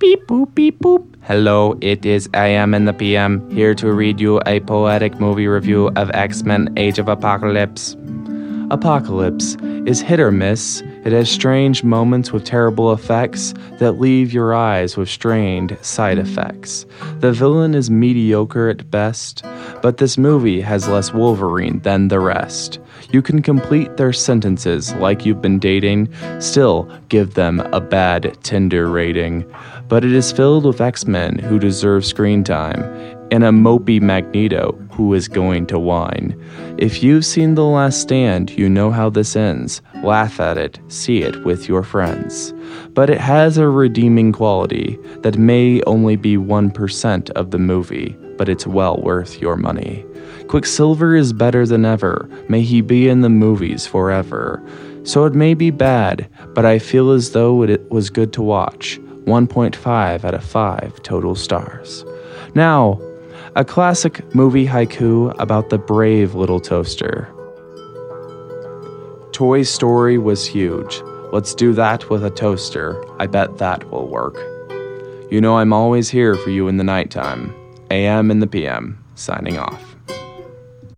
Beep boop beep boop. Hello, it is AM in the PM, here to read you a poetic movie review of X Men Age of Apocalypse. Apocalypse is hit or miss. It has strange moments with terrible effects that leave your eyes with strained side effects. The villain is mediocre at best, but this movie has less Wolverine than the rest. You can complete their sentences like you've been dating, still give them a bad Tinder rating. But it is filled with X Men who deserve screen time, and a mopey Magneto who is going to whine. If you've seen The Last Stand, you know how this ends. Laugh at it, see it with your friends. But it has a redeeming quality that may only be 1% of the movie, but it's well worth your money. Quicksilver is better than ever. May he be in the movies forever. So it may be bad, but I feel as though it was good to watch. 1.5 out of 5 total stars. Now, a classic movie haiku about the brave little toaster. Toy Story was huge. Let's do that with a toaster. I bet that will work. You know, I'm always here for you in the nighttime. AM and the PM, signing off.